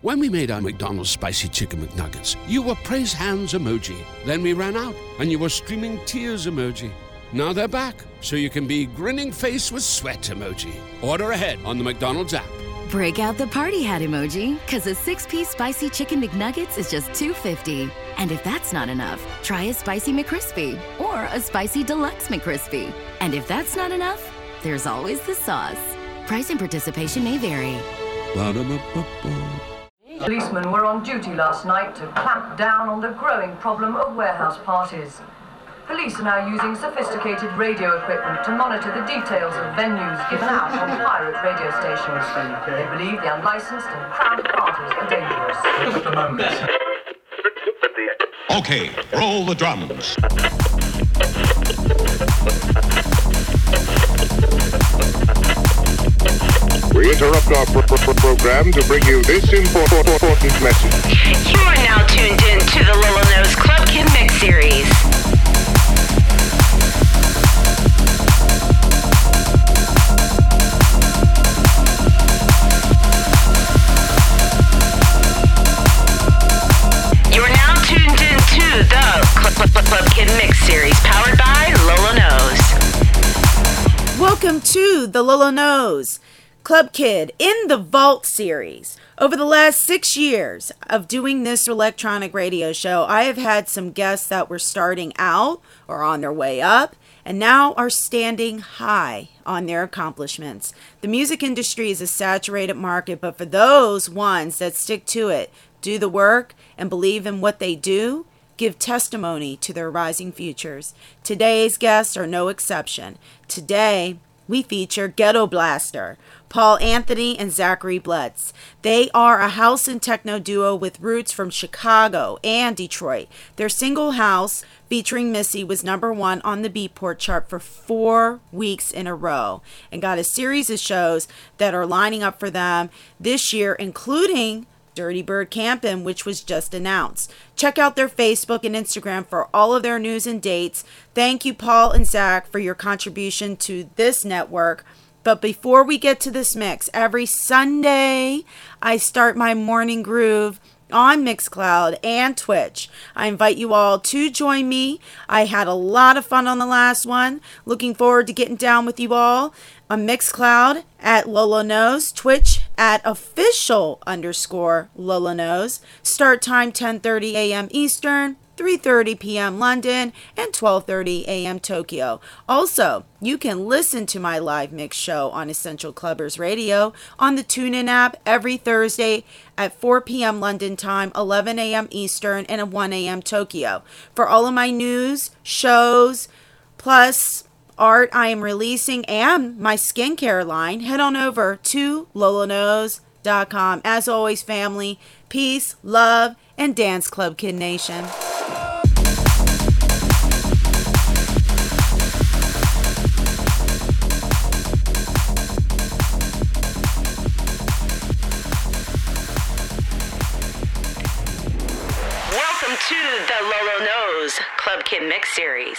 When we made our McDonald's spicy chicken McNuggets, you were praise hands emoji. Then we ran out, and you were streaming tears emoji. Now they're back, so you can be grinning face with sweat emoji. Order ahead on the McDonald's app. Break out the party hat emoji, because a six-piece spicy chicken McNuggets is just $2.50. And if that's not enough, try a spicy McCrispy or a spicy deluxe McCrispy. And if that's not enough, there's always the sauce. Price and participation may vary. Ba-da-ba-ba-ba. Policemen were on duty last night to clamp down on the growing problem of warehouse parties. Police are now using sophisticated radio equipment to monitor the details of venues given out on pirate radio stations. They believe the unlicensed and crowded parties are dangerous. Okay, roll the drums. We interrupt our pro- pro- pro- program to bring you this important, important message. You are now tuned in to the Lolo Knows Club Kid Mix Series. You are now tuned in to the Club, Club, Club, Club Kid Mix Series, powered by Lolo Knows. Welcome to the Lolo Knows Club Kid in the Vault series. Over the last six years of doing this electronic radio show, I have had some guests that were starting out or on their way up and now are standing high on their accomplishments. The music industry is a saturated market, but for those ones that stick to it, do the work, and believe in what they do, give testimony to their rising futures. Today's guests are no exception. Today, we feature Gettoblaster, Paul Anthony and Zachary Blitz. They are a house and techno duo with roots from Chicago and Detroit. Their single house, featuring Missy, was number one on the Beatport chart for four weeks in a row and got a series of shows that are lining up for them this year, including Dirty Bird Campin', which was just announced. Check out their Facebook and Instagram for all of their news and dates. Thank you, Paul and Zach, for your contribution to this network. But before we get to this mix, every Sunday I start my morning groove on Mixcloud and Twitch. I invite you all to join me. I had a lot of fun on the last one. Looking forward to getting down with you all on Mixcloud at Lolo Knows, Twitch at official underscore Lolo Knows. Start time 10:30 a.m. Eastern. 3:30 p.m. London and 12:30 a.m. Tokyo. Also, you can listen to my live mix show on Essential Clubbers Radio on the TuneIn app every Thursday at 4 p.m. London time, 11 a.m. Eastern, and 1 a.m. Tokyo. For all of my news, shows, plus art I am releasing and my skincare line, head on over to loloknows.com. As always, family, peace, love, and Dance Club Kid Nation. Welcome to the Lolo Club Kid Mix Series.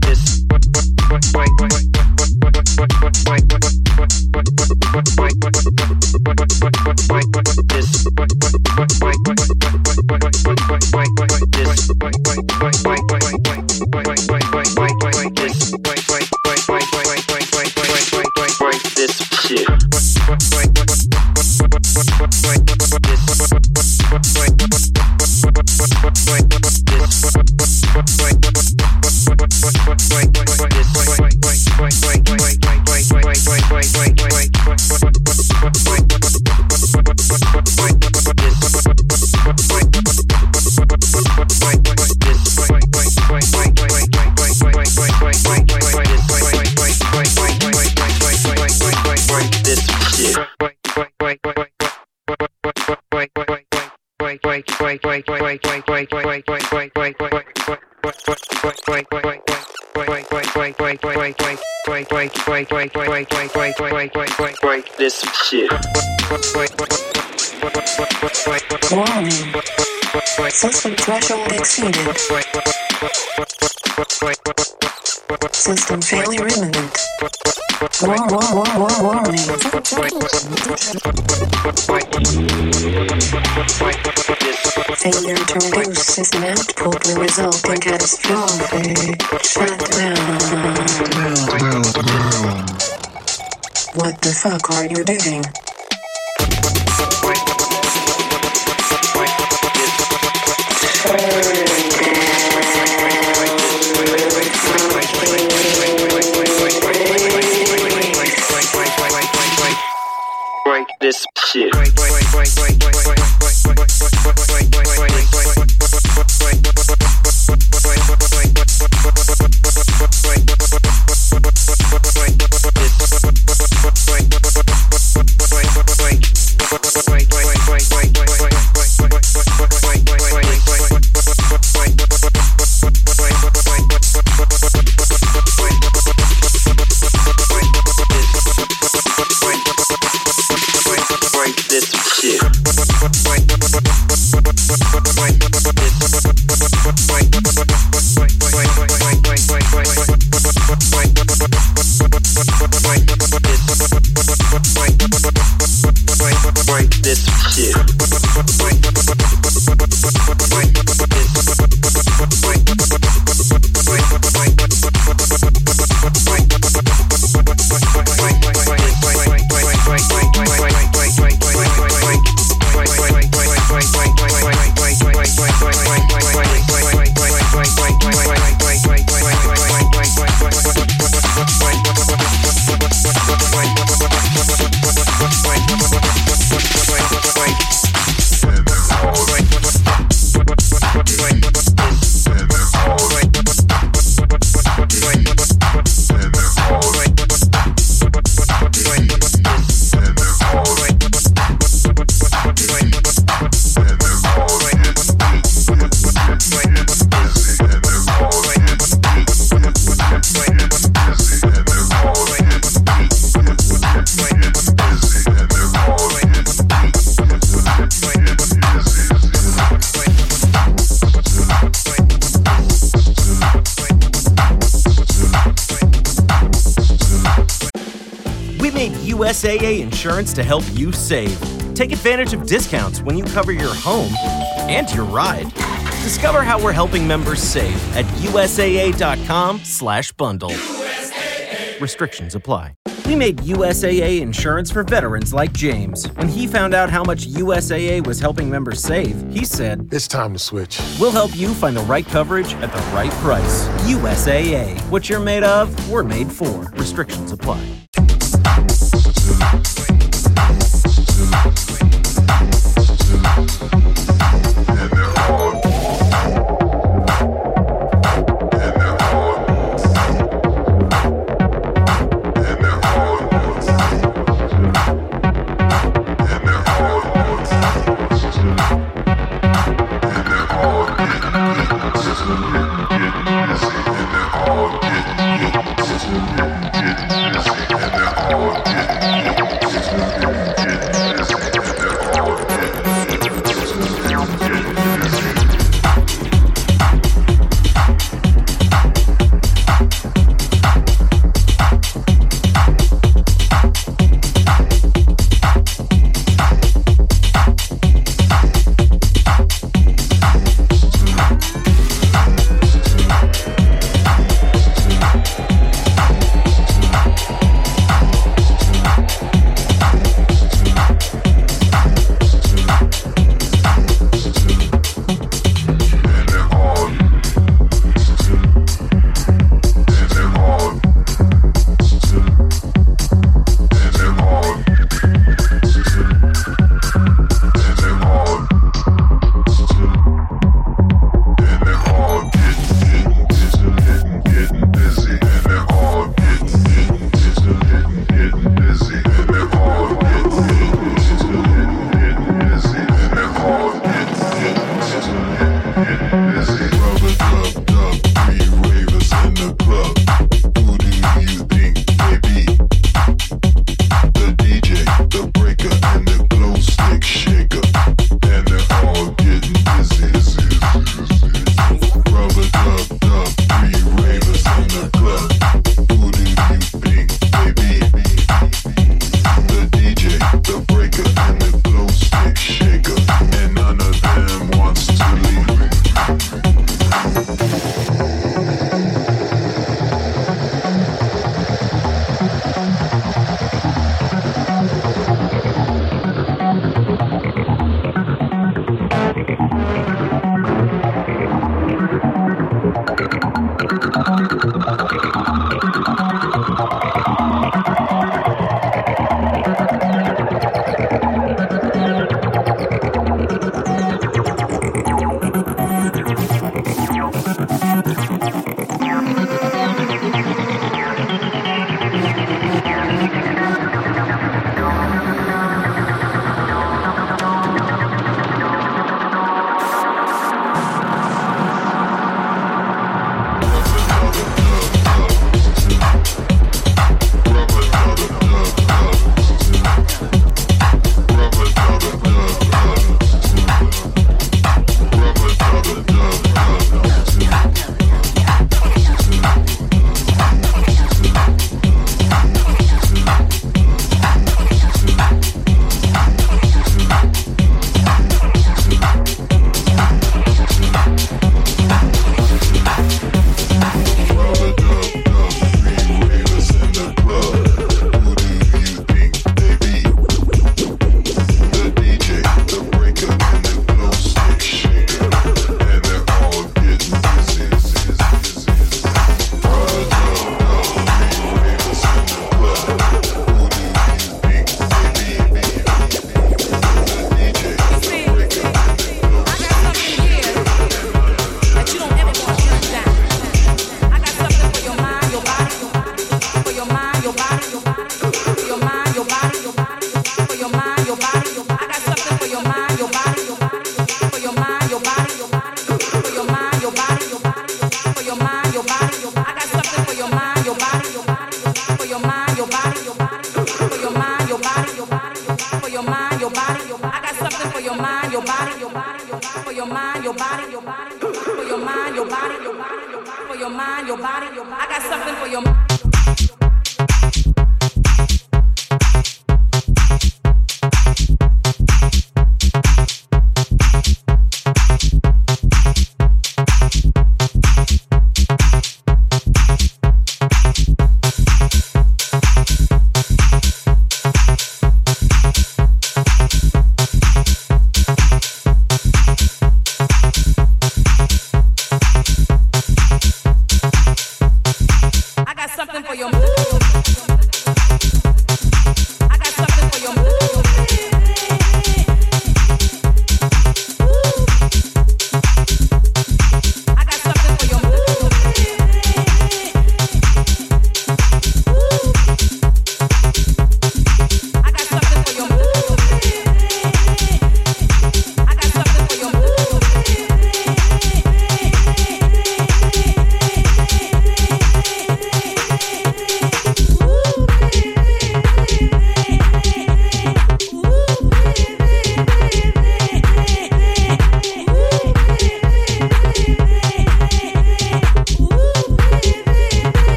This threshold exceeded. System failure imminent. War, war, war, war, warning. Failure to reduce system output will result in catastrophic USAA insurance to help you save. Take advantage of discounts when you cover your home and your ride. Discover how we're helping members save at usaa.com/bundle. Restrictions apply. We made USAA insurance for veterans like James. When he found out how much USAA was helping members save, he said, It's time to switch. We'll help you find the right coverage at the right price. USAA. What you're made of, we're made for. Restrictions apply.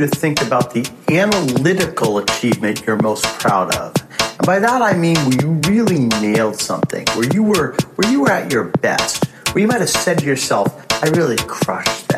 To think about the analytical achievement you're most proud of. And by that I mean where you really nailed something, where you were where you were at your best, where you might have said to yourself, I really crushed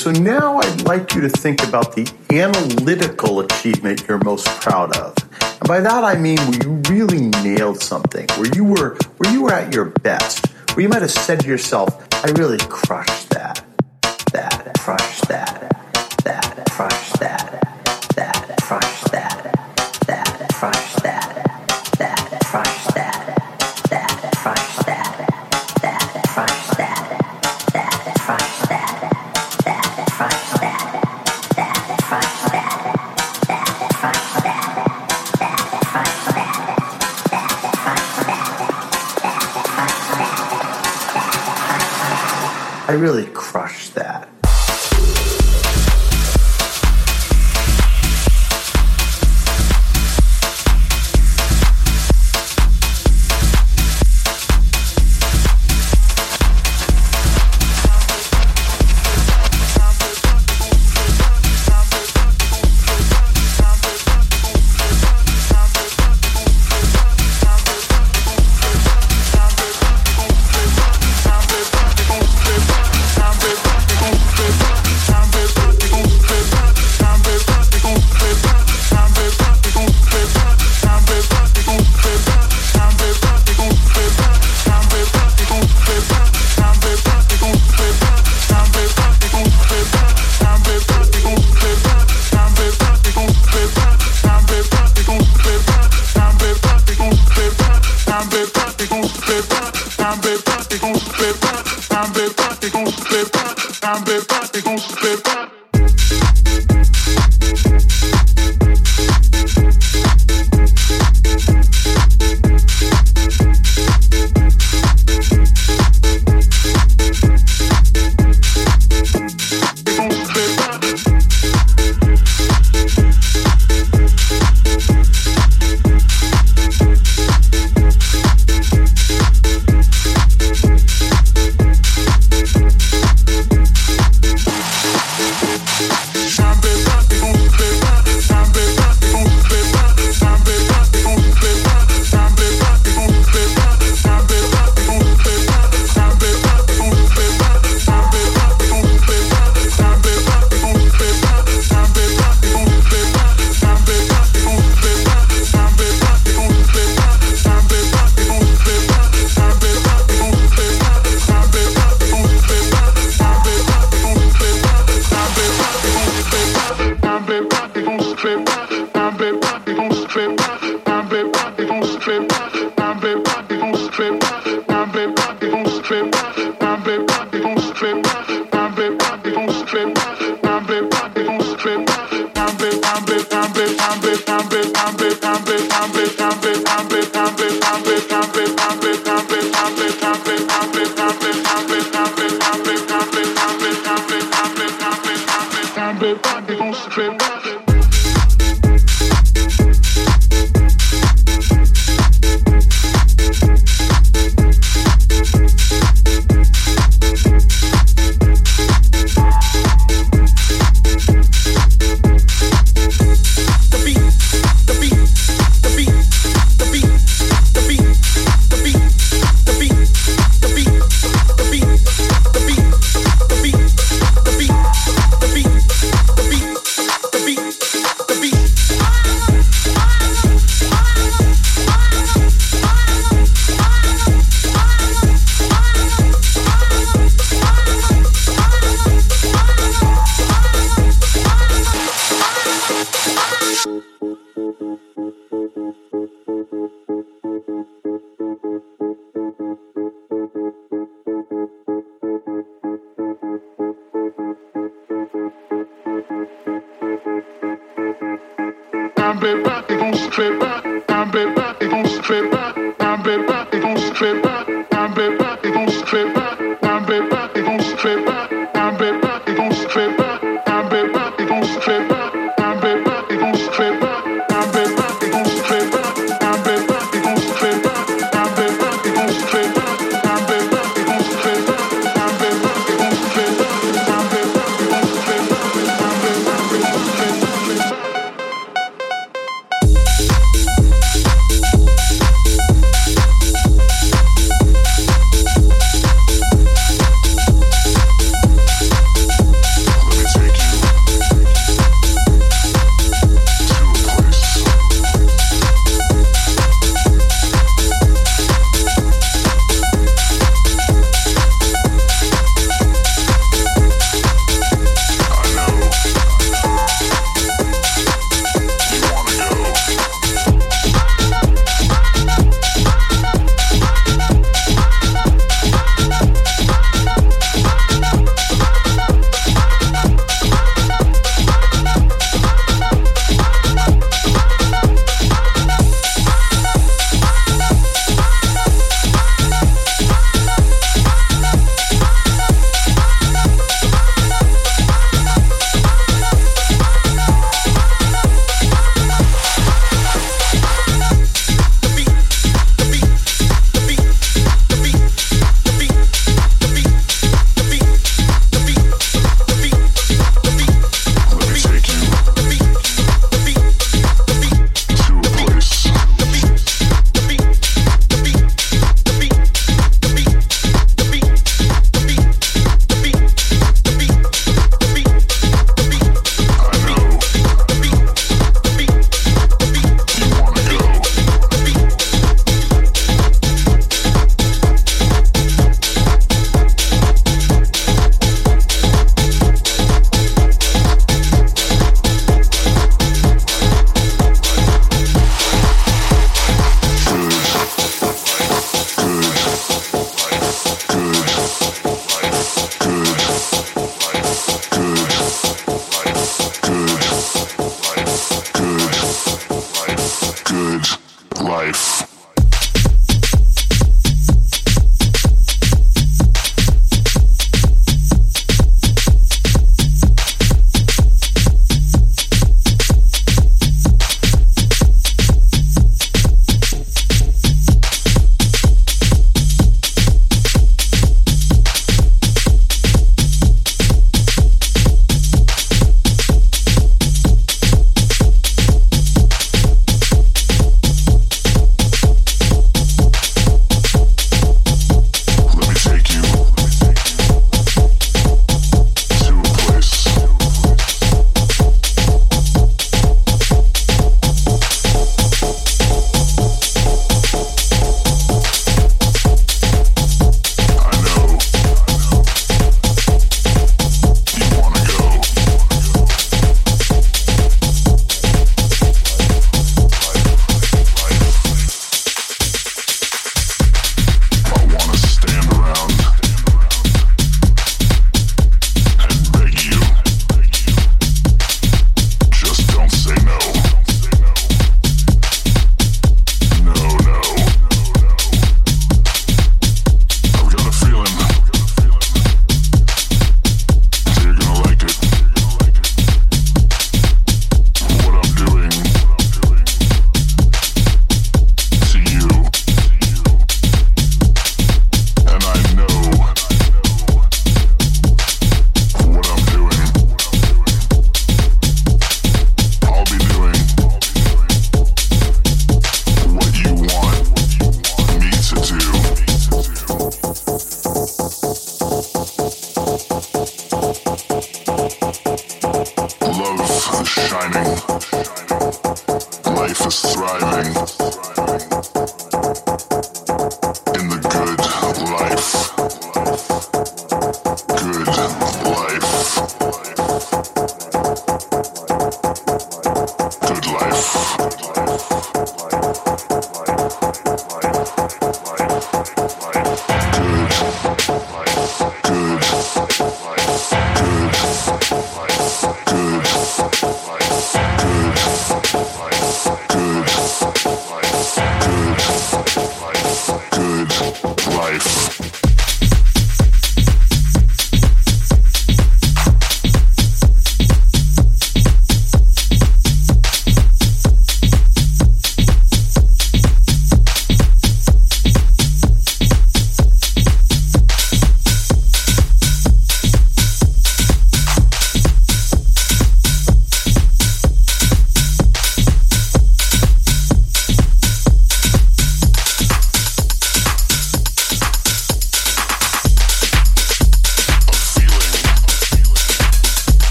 so now I'd like you to think about the analytical achievement you're most proud of. And by that I mean where you really nailed something, where you were where you were at your best, where you might have said to yourself, I really crushed that. That, crushed that. I really un bébé, on se fait pas, un bébé, on se fait pas, un bébé, on se fait pas.